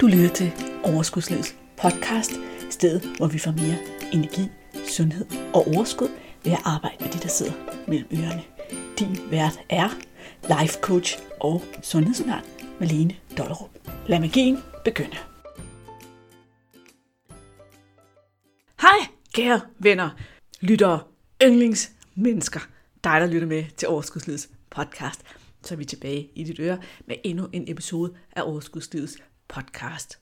Du lytter til Overskudslivets podcast, stedet hvor vi får mere energi, sundhed og overskud ved at arbejde med de, der sidder mellem ørerne. Din vært er life coach og sundhedsundern Malene Dollerup. Lad magien begynde. Hej, kære venner, lyttere, yndlingsmennesker. Dig, der lytter med til Overskudslivets podcast. Så er vi tilbage i dit øre med endnu en episode af Overskudslivets podcast.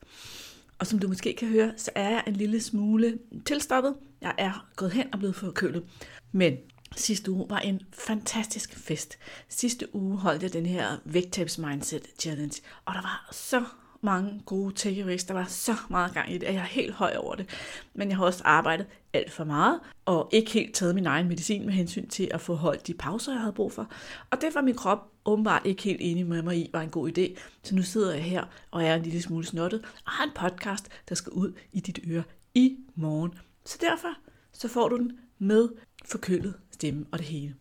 Og som du måske kan høre, så er jeg en lille smule tilstoppet. Jeg er gået hen og blevet forkølet. Men sidste uge var en fantastisk fest. Sidste uge holdt jeg den her vægttabs mindset challenge, og der var så mange gode takeaways. Der var så meget gang i det, at jeg er helt høj over det. Men jeg har også arbejdet alt for meget, og ikke helt taget min egen medicin med hensyn til at få holdt de pauser, jeg havde brug for. Og det var min krop åbenbart ikke helt enig med mig i, var en god idé. Så nu sidder jeg her og er en lille smule snottet, og har en podcast, der skal ud i dit øre i morgen. Så derfor så får du den med forkølet stemme og det hele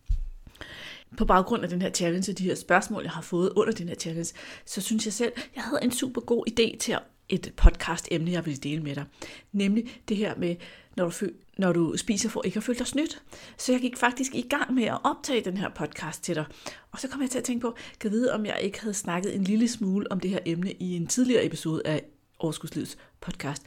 på baggrund af den her challenge og de her spørgsmål, jeg har fået under den her challenge, så synes jeg selv, jeg havde en super god idé til et podcast-emne, jeg vil dele med dig. Nemlig det her med, når du, når du spiser for ikke at føle dig snydt. Så jeg gik faktisk i gang med at optage den her podcast til dig. Og så kom jeg til at tænke på, kan vide, om jeg ikke havde snakket en lille smule om det her emne i en tidligere episode af Overskudslivets podcast.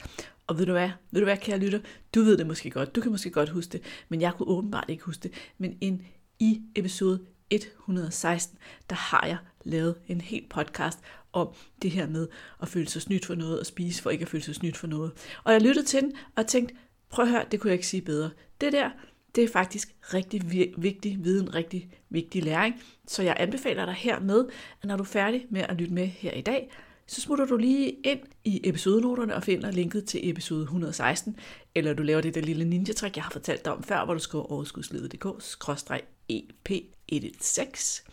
Og ved du hvad, ved du hvad, kære lytter, du ved det måske godt, du kan måske godt huske det, men jeg kunne åbenbart ikke huske det. Men en, i episode 116, der har jeg lavet en helt podcast om det her med at føle sig snydt for noget og spise for ikke at føle sig snydt for noget. Og jeg lyttede til den og tænkte, prøv at høre, det kunne jeg ikke sige bedre. Det der, det er faktisk rigtig vigtig viden, rigtig vigtig læring. Så jeg anbefaler dig hermed, at når du er færdig med at lytte med her i dag, så smutter du lige ind i episodenoterne og finder linket til episode 116, eller du laver det der lille ninja-trick, jeg har fortalt dig om før, hvor du skriver overskudslivet.dk-ep116,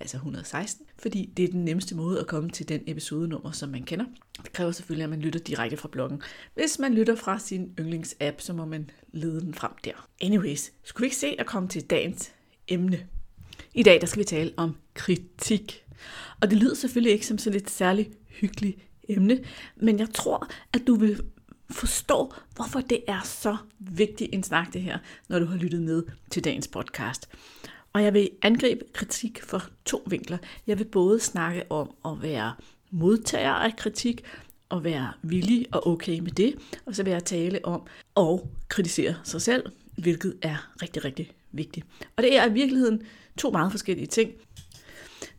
altså 116, fordi det er den nemmeste måde at komme til den episodenummer, som man kender. Det kræver selvfølgelig, at man lytter direkte fra bloggen. Hvis man lytter fra sin yndlingsapp, så må man lede den frem der. Anyways, skulle vi ikke se at komme til dagens emne? I dag der skal vi tale om kritik. Og det lyder selvfølgelig ikke som sådan et særligt hyggeligt emne, men jeg tror, at du vil forstå, hvorfor det er så vigtigt en snak det her, når du har lyttet med til dagens podcast. Og jeg vil angribe kritik for to vinkler. Jeg vil både snakke om at være modtager af kritik, og være villig og okay med det, og så vil jeg tale om at kritisere sig selv, hvilket er rigtig, rigtig vigtigt. Og det er i virkeligheden to meget forskellige ting.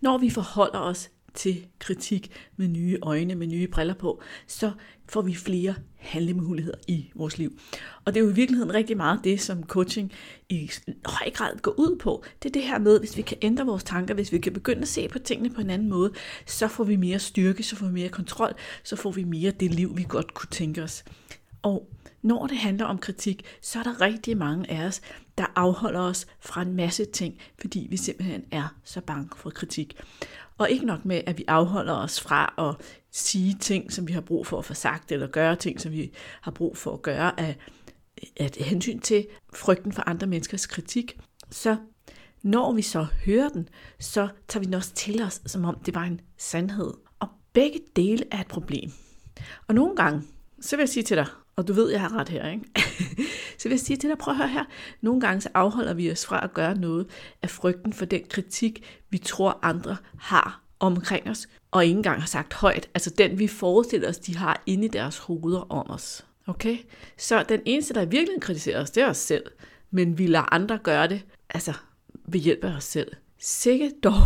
Når vi forholder os til kritik med nye øjne, med nye briller på, så får vi flere handlemuligheder i vores liv. Og det er jo i virkeligheden rigtig meget det, som coaching i høj grad går ud på. Det er det her med, hvis vi kan ændre vores tanker, hvis vi kan begynde at se på tingene på en anden måde, så får vi mere styrke, så får vi mere kontrol, så får vi mere det liv, vi godt kunne tænke os. Og når det handler om kritik, så er der rigtig mange af os, der afholder os fra en masse ting, fordi vi simpelthen er så bange for kritik. Og ikke nok med, at vi afholder os fra at sige ting, som vi har brug for at få sagt, eller gøre ting, som vi har brug for at gøre af, af hensyn til frygten for andre menneskers kritik, så når vi så hører den, så tager vi den også til os, som om det var en sandhed. Og begge dele er et problem. Og nogle gange, så vil jeg sige til dig, og du ved, jeg har ret her, ikke? så vil jeg sige til dig, prøv at høre her. Nogle gange så afholder vi os fra at gøre noget af frygten for den kritik, vi tror andre har omkring os, og ikke engang har sagt højt. Altså den, vi forestiller os, de har inde i deres hoveder om os. Okay? Så den eneste, der virkelig kritiserer os, det er os selv. Men vi lader andre gøre det, altså ved hjælp af os selv. Sikke dog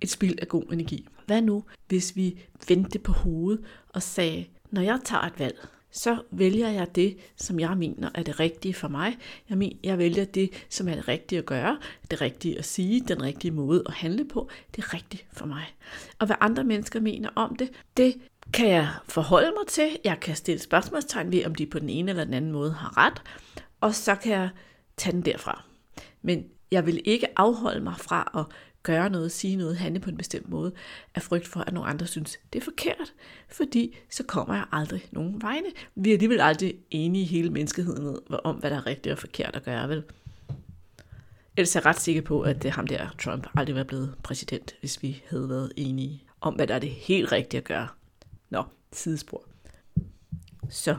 et spild af god energi. Hvad nu, hvis vi vendte på hovedet og sagde, når jeg tager et valg, så vælger jeg det, som jeg mener er det rigtige for mig. Jeg, mener, jeg vælger det, som er det rigtige at gøre, det rigtige at sige, den rigtige måde at handle på. Det er rigtigt for mig. Og hvad andre mennesker mener om det, det kan jeg forholde mig til. Jeg kan stille spørgsmålstegn ved, om de på den ene eller den anden måde har ret. Og så kan jeg tage den derfra. Men jeg vil ikke afholde mig fra at gøre noget, sige noget, handle på en bestemt måde, af frygt for, at nogle andre synes, det er forkert. Fordi så kommer jeg aldrig nogen vegne. Vi er alligevel aldrig enige i hele menneskeheden om, hvad der er rigtigt og forkert at gøre, vel? Ellers er jeg ret sikker på, at det ham der Trump aldrig var blevet præsident, hvis vi havde været enige om, hvad der er det helt rigtige at gøre. Nå, sidespor. Så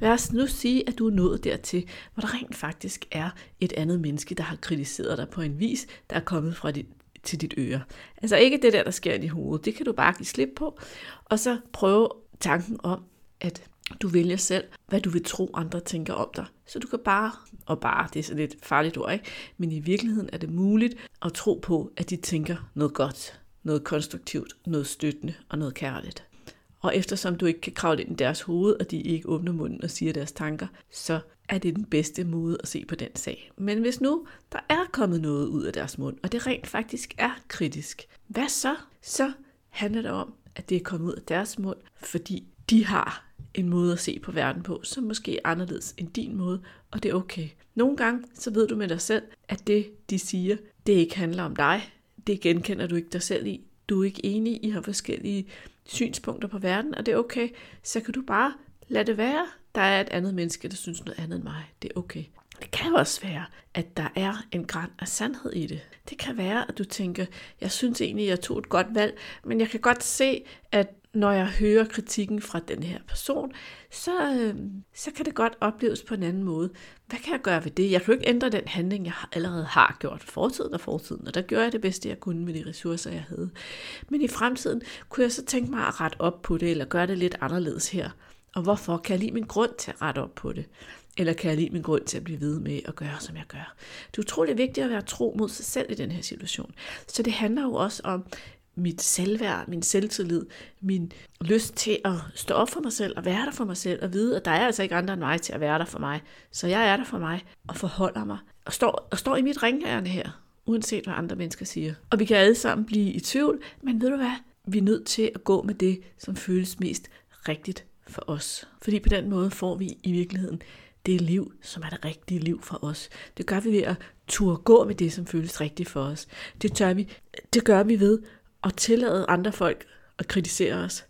lad os nu sige, at du er nået dertil, hvor der rent faktisk er et andet menneske, der har kritiseret dig på en vis, der er kommet fra dit, til dit øre. Altså ikke det der, der sker i hovedet. Det kan du bare give slip på. Og så prøve tanken om, at du vælger selv, hvad du vil tro, andre tænker om dig. Så du kan bare, og bare, det er sådan lidt farligt ord, ikke? men i virkeligheden er det muligt at tro på, at de tænker noget godt, noget konstruktivt, noget støttende og noget kærligt. Og eftersom du ikke kan kravle ind i deres hoved, og de ikke åbner munden og siger deres tanker, så er det den bedste måde at se på den sag. Men hvis nu der er kommet noget ud af deres mund, og det rent faktisk er kritisk, hvad så? Så handler det om, at det er kommet ud af deres mund, fordi de har en måde at se på verden på, som måske er anderledes end din måde, og det er okay. Nogle gange, så ved du med dig selv, at det, de siger, det ikke handler om dig. Det genkender du ikke dig selv i. Du er ikke enig, I har forskellige synspunkter på verden, og det er okay. Så kan du bare lade det være. Der er et andet menneske, der synes noget andet end mig. Det er okay. Det kan også være, at der er en græn af sandhed i det. Det kan være, at du tænker, jeg synes egentlig, jeg tog et godt valg, men jeg kan godt se, at når jeg hører kritikken fra den her person, så, øh, så kan det godt opleves på en anden måde. Hvad kan jeg gøre ved det? Jeg kan jo ikke ændre den handling, jeg allerede har gjort fortiden og fortiden, og der gjorde jeg det bedste, jeg kunne med de ressourcer, jeg havde. Men i fremtiden kunne jeg så tænke mig at rette op på det, eller gøre det lidt anderledes her. Og hvorfor? Kan jeg lide min grund til at rette op på det? Eller kan jeg lide min grund til at blive ved med at gøre, som jeg gør? Det er utrolig vigtigt at være tro mod sig selv i den her situation. Så det handler jo også om mit selvværd, min selvtillid, min lyst til at stå op for mig selv og være der for mig selv og vide, at der er altså ikke andre end mig til at være der for mig. Så jeg er der for mig og forholder mig og står, og står i mit ringhærende her, uanset hvad andre mennesker siger. Og vi kan alle sammen blive i tvivl, men ved du hvad? Vi er nødt til at gå med det, som føles mest rigtigt for os. Fordi på den måde får vi i virkeligheden det liv, som er det rigtige liv for os. Det gør vi ved at turde gå med det, som føles rigtigt for os. Det, tør vi, det gør vi ved at tillade andre folk at kritisere os,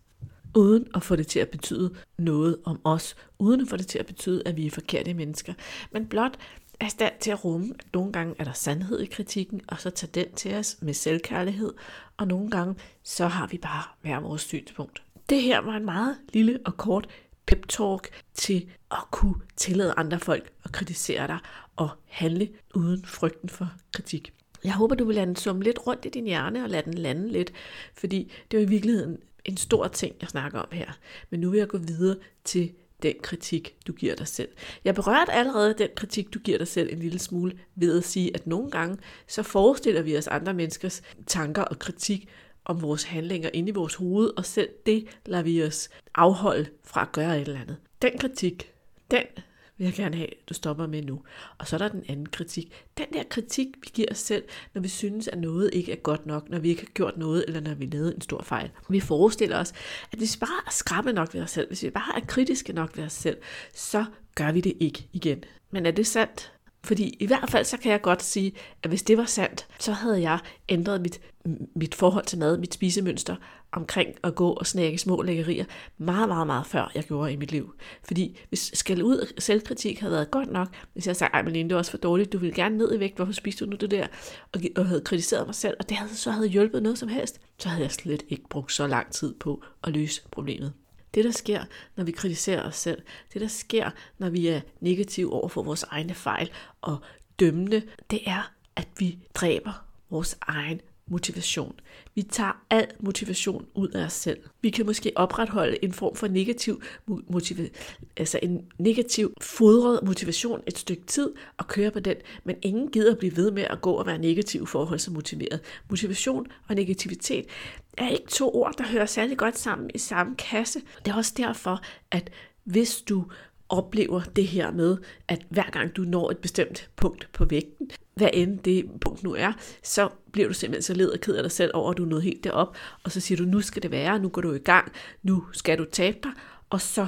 uden at få det til at betyde noget om os, uden at få det til at betyde, at vi er forkerte mennesker, men blot er i stand til at rumme, at nogle gange er der sandhed i kritikken, og så tage den til os med selvkærlighed, og nogle gange så har vi bare hver vores synspunkt. Det her var en meget lille og kort pep talk til at kunne tillade andre folk at kritisere dig og handle uden frygten for kritik. Jeg håber, du vil lade den summe lidt rundt i din hjerne og lade den lande lidt, fordi det er jo i virkeligheden en stor ting, jeg snakker om her. Men nu vil jeg gå videre til den kritik, du giver dig selv. Jeg berørte allerede den kritik, du giver dig selv en lille smule ved at sige, at nogle gange så forestiller vi os andre menneskers tanker og kritik om vores handlinger inde i vores hoved, og selv det lader vi os afholde fra at gøre et eller andet. Den kritik, den vil jeg gerne have, du stopper med nu. Og så er der den anden kritik. Den der kritik, vi giver os selv, når vi synes, at noget ikke er godt nok, når vi ikke har gjort noget, eller når vi lavede en stor fejl. Vi forestiller os, at hvis vi bare er skræmme nok ved os selv, hvis vi bare er kritiske nok ved os selv, så gør vi det ikke igen. Men er det sandt? Fordi i hvert fald så kan jeg godt sige, at hvis det var sandt, så havde jeg ændret mit, mit forhold til mad, mit spisemønster omkring at gå og snakke små lækkerier meget, meget, meget før jeg gjorde i mit liv. Fordi hvis skal ud selvkritik havde været godt nok, hvis jeg sagde, ej Malene, det var også for dårligt, du ville gerne ned i vægt, hvorfor spiste du nu det der? Og, og havde kritiseret mig selv, og det havde, så havde hjulpet noget som helst, så havde jeg slet ikke brugt så lang tid på at løse problemet. Det, der sker, når vi kritiserer os selv, det, der sker, når vi er negative over for vores egne fejl og dømmende, det er, at vi dræber vores egen motivation. Vi tager al motivation ud af os selv. Vi kan måske opretholde en form for negativ motiv altså en negativ fodret motivation et stykke tid og køre på den, men ingen gider blive ved med at gå og være negativ forhold som motiveret. Motivation og negativitet er ikke to ord, der hører særlig godt sammen i samme kasse. Det er også derfor, at hvis du oplever det her med, at hver gang du når et bestemt punkt på vægten, hvad end det punkt nu er, så bliver du simpelthen så led og ked af dig selv over, at du nåede helt derop, og så siger du, nu skal det være, nu går du i gang, nu skal du tabe dig, og så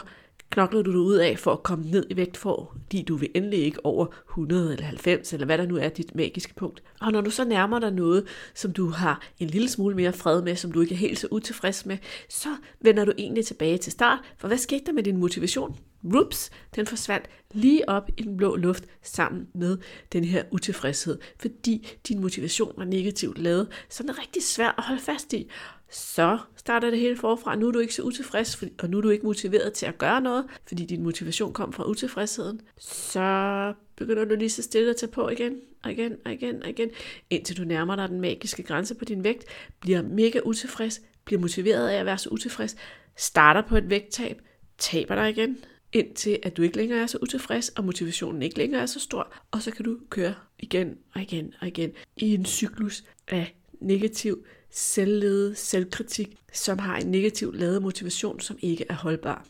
knokler du dig ud af for at komme ned i vægt, for, fordi du vil endelig ikke over 100 eller 90, eller hvad der nu er dit magiske punkt. Og når du så nærmer dig noget, som du har en lille smule mere fred med, som du ikke er helt så utilfreds med, så vender du egentlig tilbage til start, for hvad skete der med din motivation? Rups, den forsvandt lige op i den blå luft sammen med den her utilfredshed, fordi din motivation var negativt lavet, så den er rigtig svær at holde fast i så starter det hele forfra. Nu er du ikke så utilfreds, og nu er du ikke motiveret til at gøre noget, fordi din motivation kom fra utilfredsheden. Så begynder du lige så stille at tage på igen, og igen, og igen, og igen, indtil du nærmer dig den magiske grænse på din vægt, bliver mega utilfreds, bliver motiveret af at være så utilfreds, starter på et vægttab, taber dig igen, indtil at du ikke længere er så utilfreds, og motivationen ikke længere er så stor, og så kan du køre igen og igen og igen i en cyklus af negativ selvlede selvkritik, som har en negativ lavet motivation, som ikke er holdbar.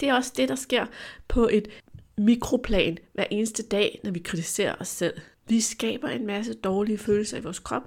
Det er også det, der sker på et mikroplan hver eneste dag, når vi kritiserer os selv. Vi skaber en masse dårlige følelser i vores krop,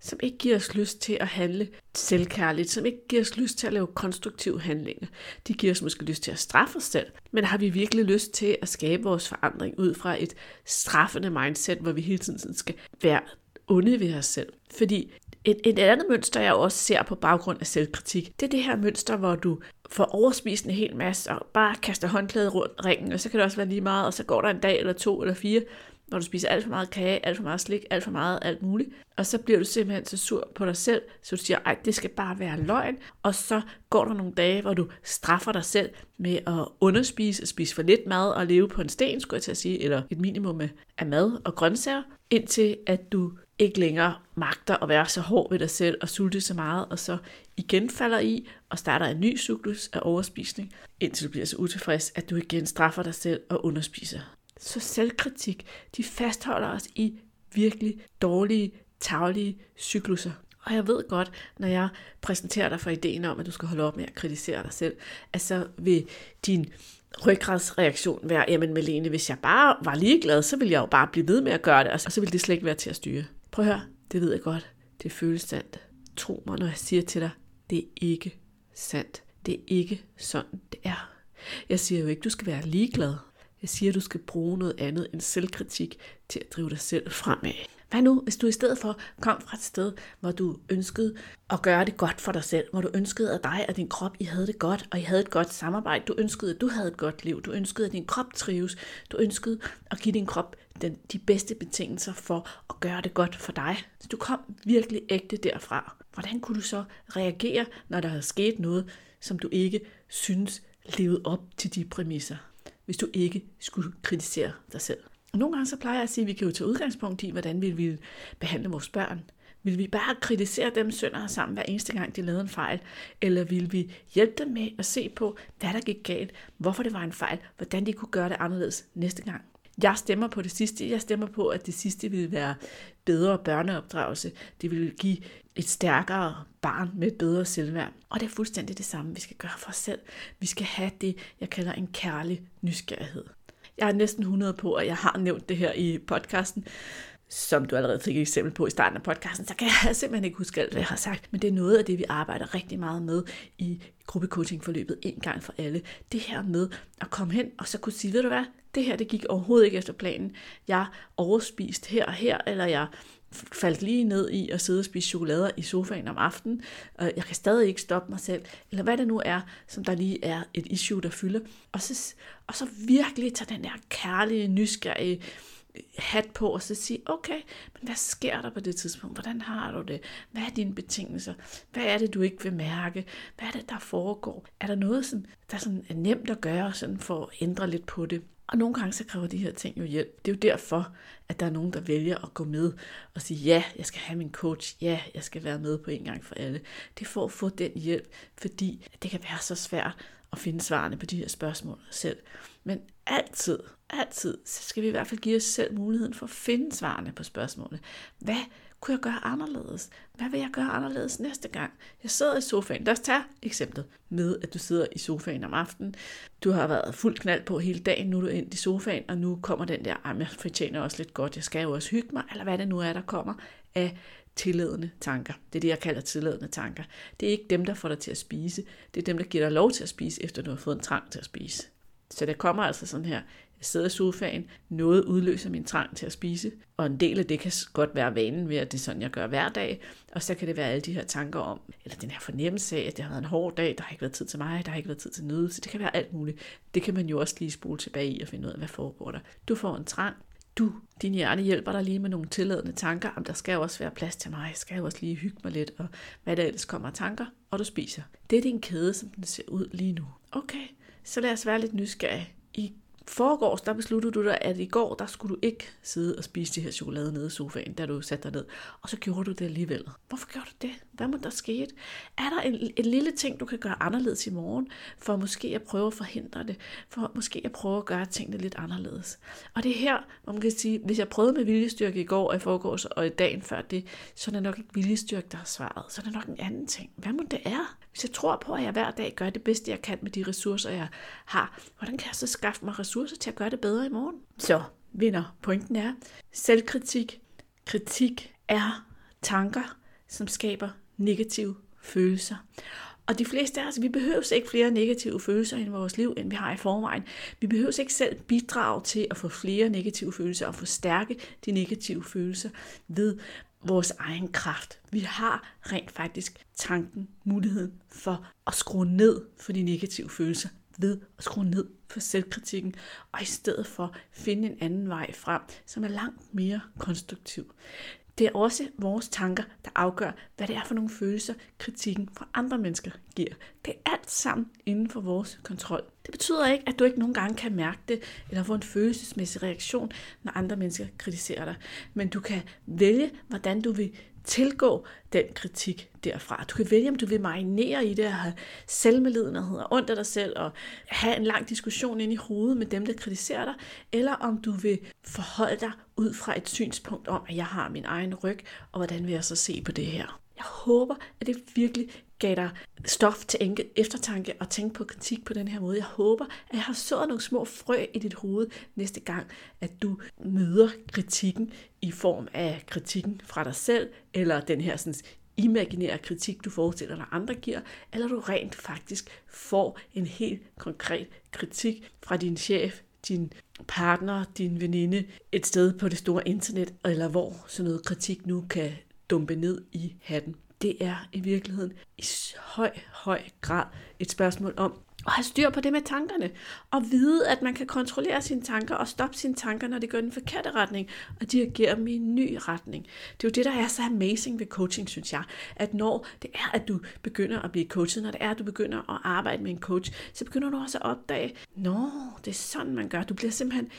som ikke giver os lyst til at handle selvkærligt, som ikke giver os lyst til at lave konstruktive handlinger. De giver os måske lyst til at straffe os selv, men har vi virkelig lyst til at skabe vores forandring ud fra et straffende mindset, hvor vi hele tiden skal være onde ved os selv? Fordi et, et andet mønster, jeg også ser på baggrund af selvkritik, det er det her mønster, hvor du får overspist en hel masse og bare kaster håndklædet rundt ringen, og så kan det også være lige meget, og så går der en dag eller to eller fire, hvor du spiser alt for meget kage, alt for meget slik, alt for meget alt muligt, og så bliver du simpelthen så sur på dig selv, så du siger, ej, det skal bare være løgn, og så går der nogle dage, hvor du straffer dig selv med at underspise og spise for lidt mad og leve på en sten, skulle jeg til at sige, eller et minimum af mad og grøntsager, indtil at du ikke længere magter at være så hård ved dig selv og sulte så meget, og så igen falder i og starter en ny cyklus af overspisning, indtil du bliver så utilfreds, at du igen straffer dig selv og underspiser. Så selvkritik, de fastholder os i virkelig dårlige, taglige cykluser. Og jeg ved godt, når jeg præsenterer dig for ideen om, at du skal holde op med at kritisere dig selv, at så vil din ryggradsreaktion være, jamen Melene, hvis jeg bare var ligeglad, så ville jeg jo bare blive ved med at gøre det, og så ville det slet ikke være til at styre. Prøv at høre, det ved jeg godt. Det føles sandt. Tro mig, når jeg siger til dig, det er ikke sandt. Det er ikke sådan, det er. Jeg siger jo ikke, du skal være ligeglad. Jeg siger, du skal bruge noget andet end selvkritik til at drive dig selv fremad. Hvad nu, hvis du i stedet for kom fra et sted, hvor du ønskede at gøre det godt for dig selv, hvor du ønskede, at dig og din krop, I havde det godt, og I havde et godt samarbejde. Du ønskede, at du havde et godt liv. Du ønskede, at din krop trives. Du ønskede at give din krop den, de bedste betingelser for at gøre det godt for dig. Så du kom virkelig ægte derfra. Hvordan kunne du så reagere, når der havde sket noget, som du ikke synes levede op til de præmisser? Hvis du ikke skulle kritisere dig selv. Nogle gange så plejer jeg at sige, at vi kan jo tage udgangspunkt i, hvordan vi vil behandle vores børn. Vil vi bare kritisere dem sønder sammen hver eneste gang, de lavede en fejl? Eller vil vi hjælpe dem med at se på, hvad der gik galt, hvorfor det var en fejl, hvordan de kunne gøre det anderledes næste gang? Jeg stemmer på det sidste. Jeg stemmer på, at det sidste vil være bedre børneopdragelse. Det vil give et stærkere barn med et bedre selvværd. Og det er fuldstændig det samme, vi skal gøre for os selv. Vi skal have det, jeg kalder en kærlig nysgerrighed. Jeg er næsten 100 på, at jeg har nævnt det her i podcasten, som du allerede fik et eksempel på i starten af podcasten, så kan jeg simpelthen ikke huske alt, hvad jeg har sagt. Men det er noget af det, vi arbejder rigtig meget med i gruppecoaching-forløbet en gang for alle. Det her med at komme hen og så kunne sige, ved du hvad, det her det gik overhovedet ikke efter planen. Jeg overspiste her og her, eller jeg faldt lige ned i at sidde og spise chokolader i sofaen om aftenen. Jeg kan stadig ikke stoppe mig selv, eller hvad det nu er, som der lige er et issue, der fylder. Og så, og så virkelig tage den der kærlige, nysgerrige hat på, og så sige, okay, men hvad sker der på det tidspunkt? Hvordan har du det? Hvad er dine betingelser? Hvad er det, du ikke vil mærke? Hvad er det, der foregår? Er der noget, som, der sådan er nemt at gøre sådan for at ændre lidt på det? Og nogle gange så kræver de her ting jo hjælp. Det er jo derfor, at der er nogen, der vælger at gå med og sige, ja, jeg skal have min coach, ja, jeg skal være med på en gang for alle. Det er for at få den hjælp, fordi det kan være så svært at finde svarene på de her spørgsmål selv. Men altid, altid, så skal vi i hvert fald give os selv muligheden for at finde svarene på spørgsmålene. Hvad kunne jeg gøre anderledes? Hvad vil jeg gøre anderledes næste gang? Jeg sidder i sofaen. Lad os tage eksemplet med, at du sidder i sofaen om aftenen. Du har været fuld knald på hele dagen, nu er du ind i sofaen, og nu kommer den der, jeg fortjener også lidt godt, jeg skal jo også hygge mig, eller hvad det nu er, der kommer af tilladende tanker. Det er det, jeg kalder tilladende tanker. Det er ikke dem, der får dig til at spise. Det er dem, der giver dig lov til at spise, efter du har fået en trang til at spise. Så der kommer altså sådan her, jeg sidder i sofaen, noget udløser min trang til at spise, og en del af det kan godt være vanen ved, at det er sådan, jeg gør hver dag, og så kan det være alle de her tanker om, eller den her fornemmelse af, at det har været en hård dag, der har ikke været tid til mig, der har ikke været tid til nydelse, det kan være alt muligt. Det kan man jo også lige spole tilbage i og finde ud af, hvad foregår der. Du får en trang, du, din hjerne hjælper dig lige med nogle tilladende tanker, om der skal også være plads til mig, jeg skal også lige hygge mig lidt, og hvad der ellers kommer af tanker, og du spiser. Det er din kæde, som den ser ud lige nu. Okay, så lad os være lidt nysgerrige. I forgårs, der besluttede du dig, at i går, der skulle du ikke sidde og spise det her chokolade nede i sofaen, da du satte dig ned. Og så gjorde du det alligevel. Hvorfor gjorde du det? Hvad må der ske? Er der en, en lille ting, du kan gøre anderledes i morgen, for måske at prøve at forhindre det, for måske at prøve at gøre tingene lidt anderledes? Og det er her, hvor man kan sige, hvis jeg prøvede med viljestyrke i går og i forgårs og i dagen før det, så er det nok ikke viljestyrke, der har svaret. Så er det nok en anden ting. Hvad må det er? Hvis jeg tror på, at jeg hver dag gør det bedste, jeg kan med de ressourcer, jeg har, hvordan kan jeg så skaffe mig ressourcer til at gøre det bedre i morgen? Så, vinder. Pointen er, selvkritik, kritik er tanker, som skaber negative følelser. Og de fleste af os, vi behøver ikke flere negative følelser i vores liv, end vi har i forvejen. Vi behøver ikke selv bidrage til at få flere negative følelser og forstærke de negative følelser ved vores egen kraft. Vi har rent faktisk tanken, muligheden for at skrue ned for de negative følelser ved at skrue ned for selvkritikken, og i stedet for finde en anden vej frem, som er langt mere konstruktiv. Det er også vores tanker, der afgør, hvad det er for nogle følelser, kritikken fra andre mennesker giver. Det er alt sammen inden for vores kontrol. Det betyder ikke, at du ikke nogen gange kan mærke det, eller få en følelsesmæssig reaktion, når andre mennesker kritiserer dig. Men du kan vælge, hvordan du vil tilgå den kritik derfra. Du kan vælge, om du vil marinere i det og have selvmedlidenhed og ondt af dig selv og have en lang diskussion ind i hovedet med dem, der kritiserer dig, eller om du vil forholde dig ud fra et synspunkt om, at jeg har min egen ryg, og hvordan vil jeg så se på det her. Jeg håber, at det virkelig gav dig stof til eftertanke og tænke på kritik på den her måde. Jeg håber, at jeg har sået nogle små frø i dit hoved næste gang, at du møder kritikken i form af kritikken fra dig selv, eller den her sådan, imaginære kritik, du forestiller dig, andre giver, eller du rent faktisk får en helt konkret kritik fra din chef, din partner, din veninde, et sted på det store internet, eller hvor sådan noget kritik nu kan dumpe ned i hatten. Det er i virkeligheden i høj, høj grad et spørgsmål om at have styr på det med tankerne, og vide, at man kan kontrollere sine tanker og stoppe sine tanker, når de går i den forkerte retning, og dirigere dem i en ny retning. Det er jo det, der er så amazing ved coaching, synes jeg, at når det er, at du begynder at blive coachet, når det er, at du begynder at arbejde med en coach, så begynder du også at opdage, nå, det er sådan, man gør. Du bliver simpelthen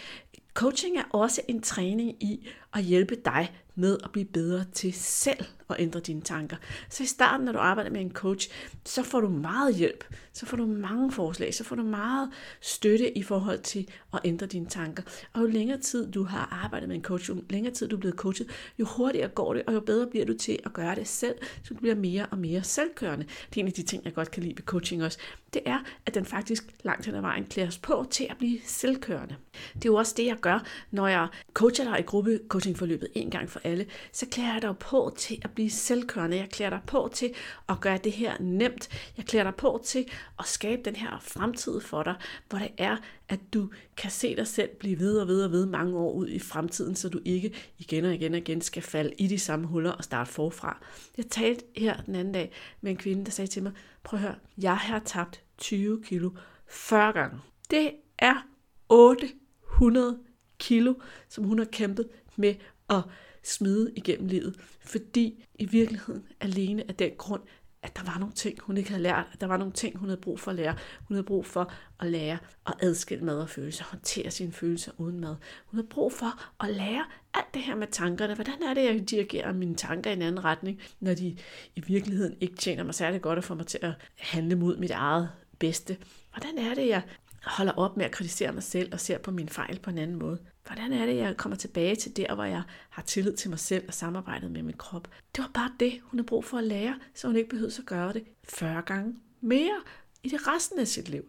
Coaching er også en træning i at hjælpe dig med at blive bedre til selv at ændre dine tanker. Så i starten, når du arbejder med en coach, så får du meget hjælp, så får du mange forslag, så får du meget støtte i forhold til at ændre dine tanker. Og jo længere tid du har arbejdet med en coach, jo længere tid du er blevet coachet, jo hurtigere går det, og jo bedre bliver du til at gøre det selv, så du bliver mere og mere selvkørende. Det er en af de ting, jeg godt kan lide ved coaching også. Det er, at den faktisk langt hen ad vejen klæder os på til at blive selvkørende. Det er jo også det, jeg gør, når jeg coacher dig i gruppecoachingforløbet en gang for alle, så klæder jeg dig på til at blive selvkørende. Jeg klæder dig på til at gøre det her nemt. Jeg klæder dig på til at skabe den her fremtid for dig, hvor det er, at du kan se dig selv blive ved og ved og ved mange år ud i fremtiden, så du ikke igen og igen og igen skal falde i de samme huller og starte forfra. Jeg talte her den anden dag med en kvinde, der sagde til mig, prøv at høre, jeg har tabt 20 kilo 40 gange. Det er 800 kilo, som hun har kæmpet med at smide igennem livet. Fordi i virkeligheden alene af den grund, at der var nogle ting, hun ikke havde lært, at der var nogle ting, hun havde brug for at lære. Hun havde brug for at lære at adskille mad og følelser, håndtere sine følelser uden mad. Hun havde brug for at lære alt det her med tankerne. Hvordan er det, jeg dirigerer mine tanker i en anden retning, når de i virkeligheden ikke tjener mig særlig godt og får mig til at handle mod mit eget bedste? Hvordan er det, jeg holder op med at kritisere mig selv og ser på mine fejl på en anden måde? Hvordan er det, jeg kommer tilbage til der, hvor jeg har tillid til mig selv og samarbejdet med min krop? Det var bare det, hun har brug for at lære, så hun ikke behøvede at gøre det 40 gange mere i det resten af sit liv.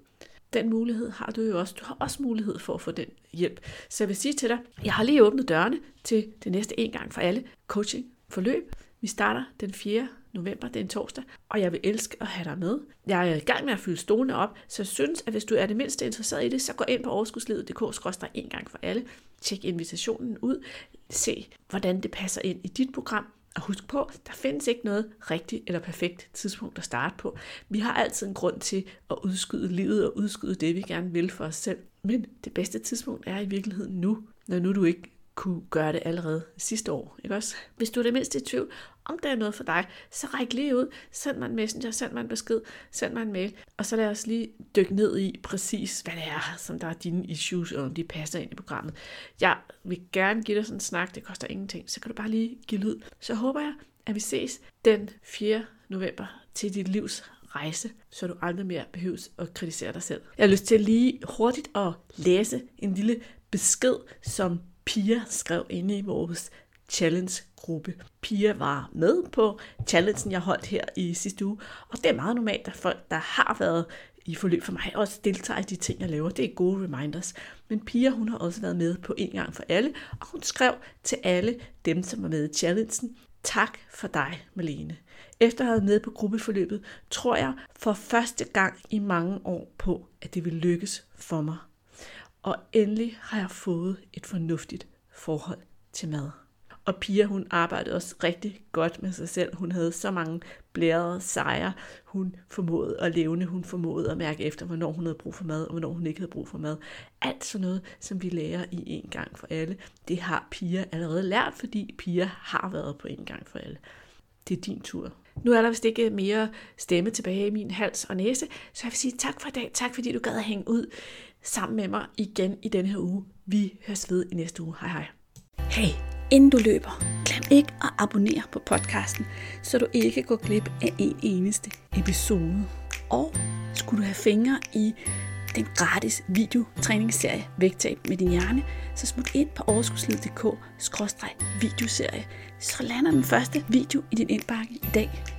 Den mulighed har du jo også. Du har også mulighed for at få den hjælp. Så jeg vil sige til dig, jeg har lige åbnet dørene til det næste en gang for alle coaching forløb. Vi starter den 4 november, det er en torsdag, og jeg vil elske at have dig med. Jeg er i gang med at fylde stolene op, så jeg synes, at hvis du er det mindste interesseret i det, så gå ind på overskudslivet.dk en gang for alle. Tjek invitationen ud. Se, hvordan det passer ind i dit program. Og husk på, der findes ikke noget rigtigt eller perfekt tidspunkt at starte på. Vi har altid en grund til at udskyde livet og udskyde det, vi gerne vil for os selv. Men det bedste tidspunkt er i virkeligheden nu, når nu du ikke kunne gøre det allerede sidste år, ikke også? Hvis du er det mindste i tvivl, om der er noget for dig, så ræk lige ud, send mig en messenger, send mig en besked, send mig en mail, og så lad os lige dykke ned i præcis, hvad det er, som der er dine issues, og om de passer ind i programmet. Jeg vil gerne give dig sådan en snak, det koster ingenting, så kan du bare lige give lyd. Så håber jeg, at vi ses den 4. november til dit livs rejse, så du aldrig mere behøves at kritisere dig selv. Jeg har lyst til lige hurtigt at læse en lille besked, som Pia skrev inde i vores challenge-gruppe. Pia var med på challengen, jeg holdt her i sidste uge, og det er meget normalt, at folk, der har været i forløb for mig, også deltager i de ting, jeg laver. Det er gode reminders. Men Pia, hun har også været med på en gang for alle, og hun skrev til alle dem, som var med i challengen, tak for dig, Malene. Efter at have været med på gruppeforløbet, tror jeg for første gang i mange år på, at det vil lykkes for mig. Og endelig har jeg fået et fornuftigt forhold til mad. Og Pia, hun arbejdede også rigtig godt med sig selv. Hun havde så mange blærede sejre. Hun formåede at levne, hun formåede at mærke efter, hvornår hun havde brug for mad, og hvornår hun ikke havde brug for mad. Alt sådan noget, som vi lærer i en gang for alle, det har Pia allerede lært, fordi Pia har været på en gang for alle. Det er din tur. Nu er der vist ikke mere stemme tilbage i min hals og næse, så jeg vil sige tak for i dag. Tak fordi du gad at hænge ud sammen med mig igen i denne her uge. Vi høres ved i næste uge. Hej hej. Hey, inden du løber, glem ikke at abonnere på podcasten, så du ikke går glip af en eneste episode. Og skulle du have fingre i den gratis videotræningsserie Vægtab med din hjerne, så smut ind på overskudslid.dk videoserie, så lander den første video i din indbakke i dag.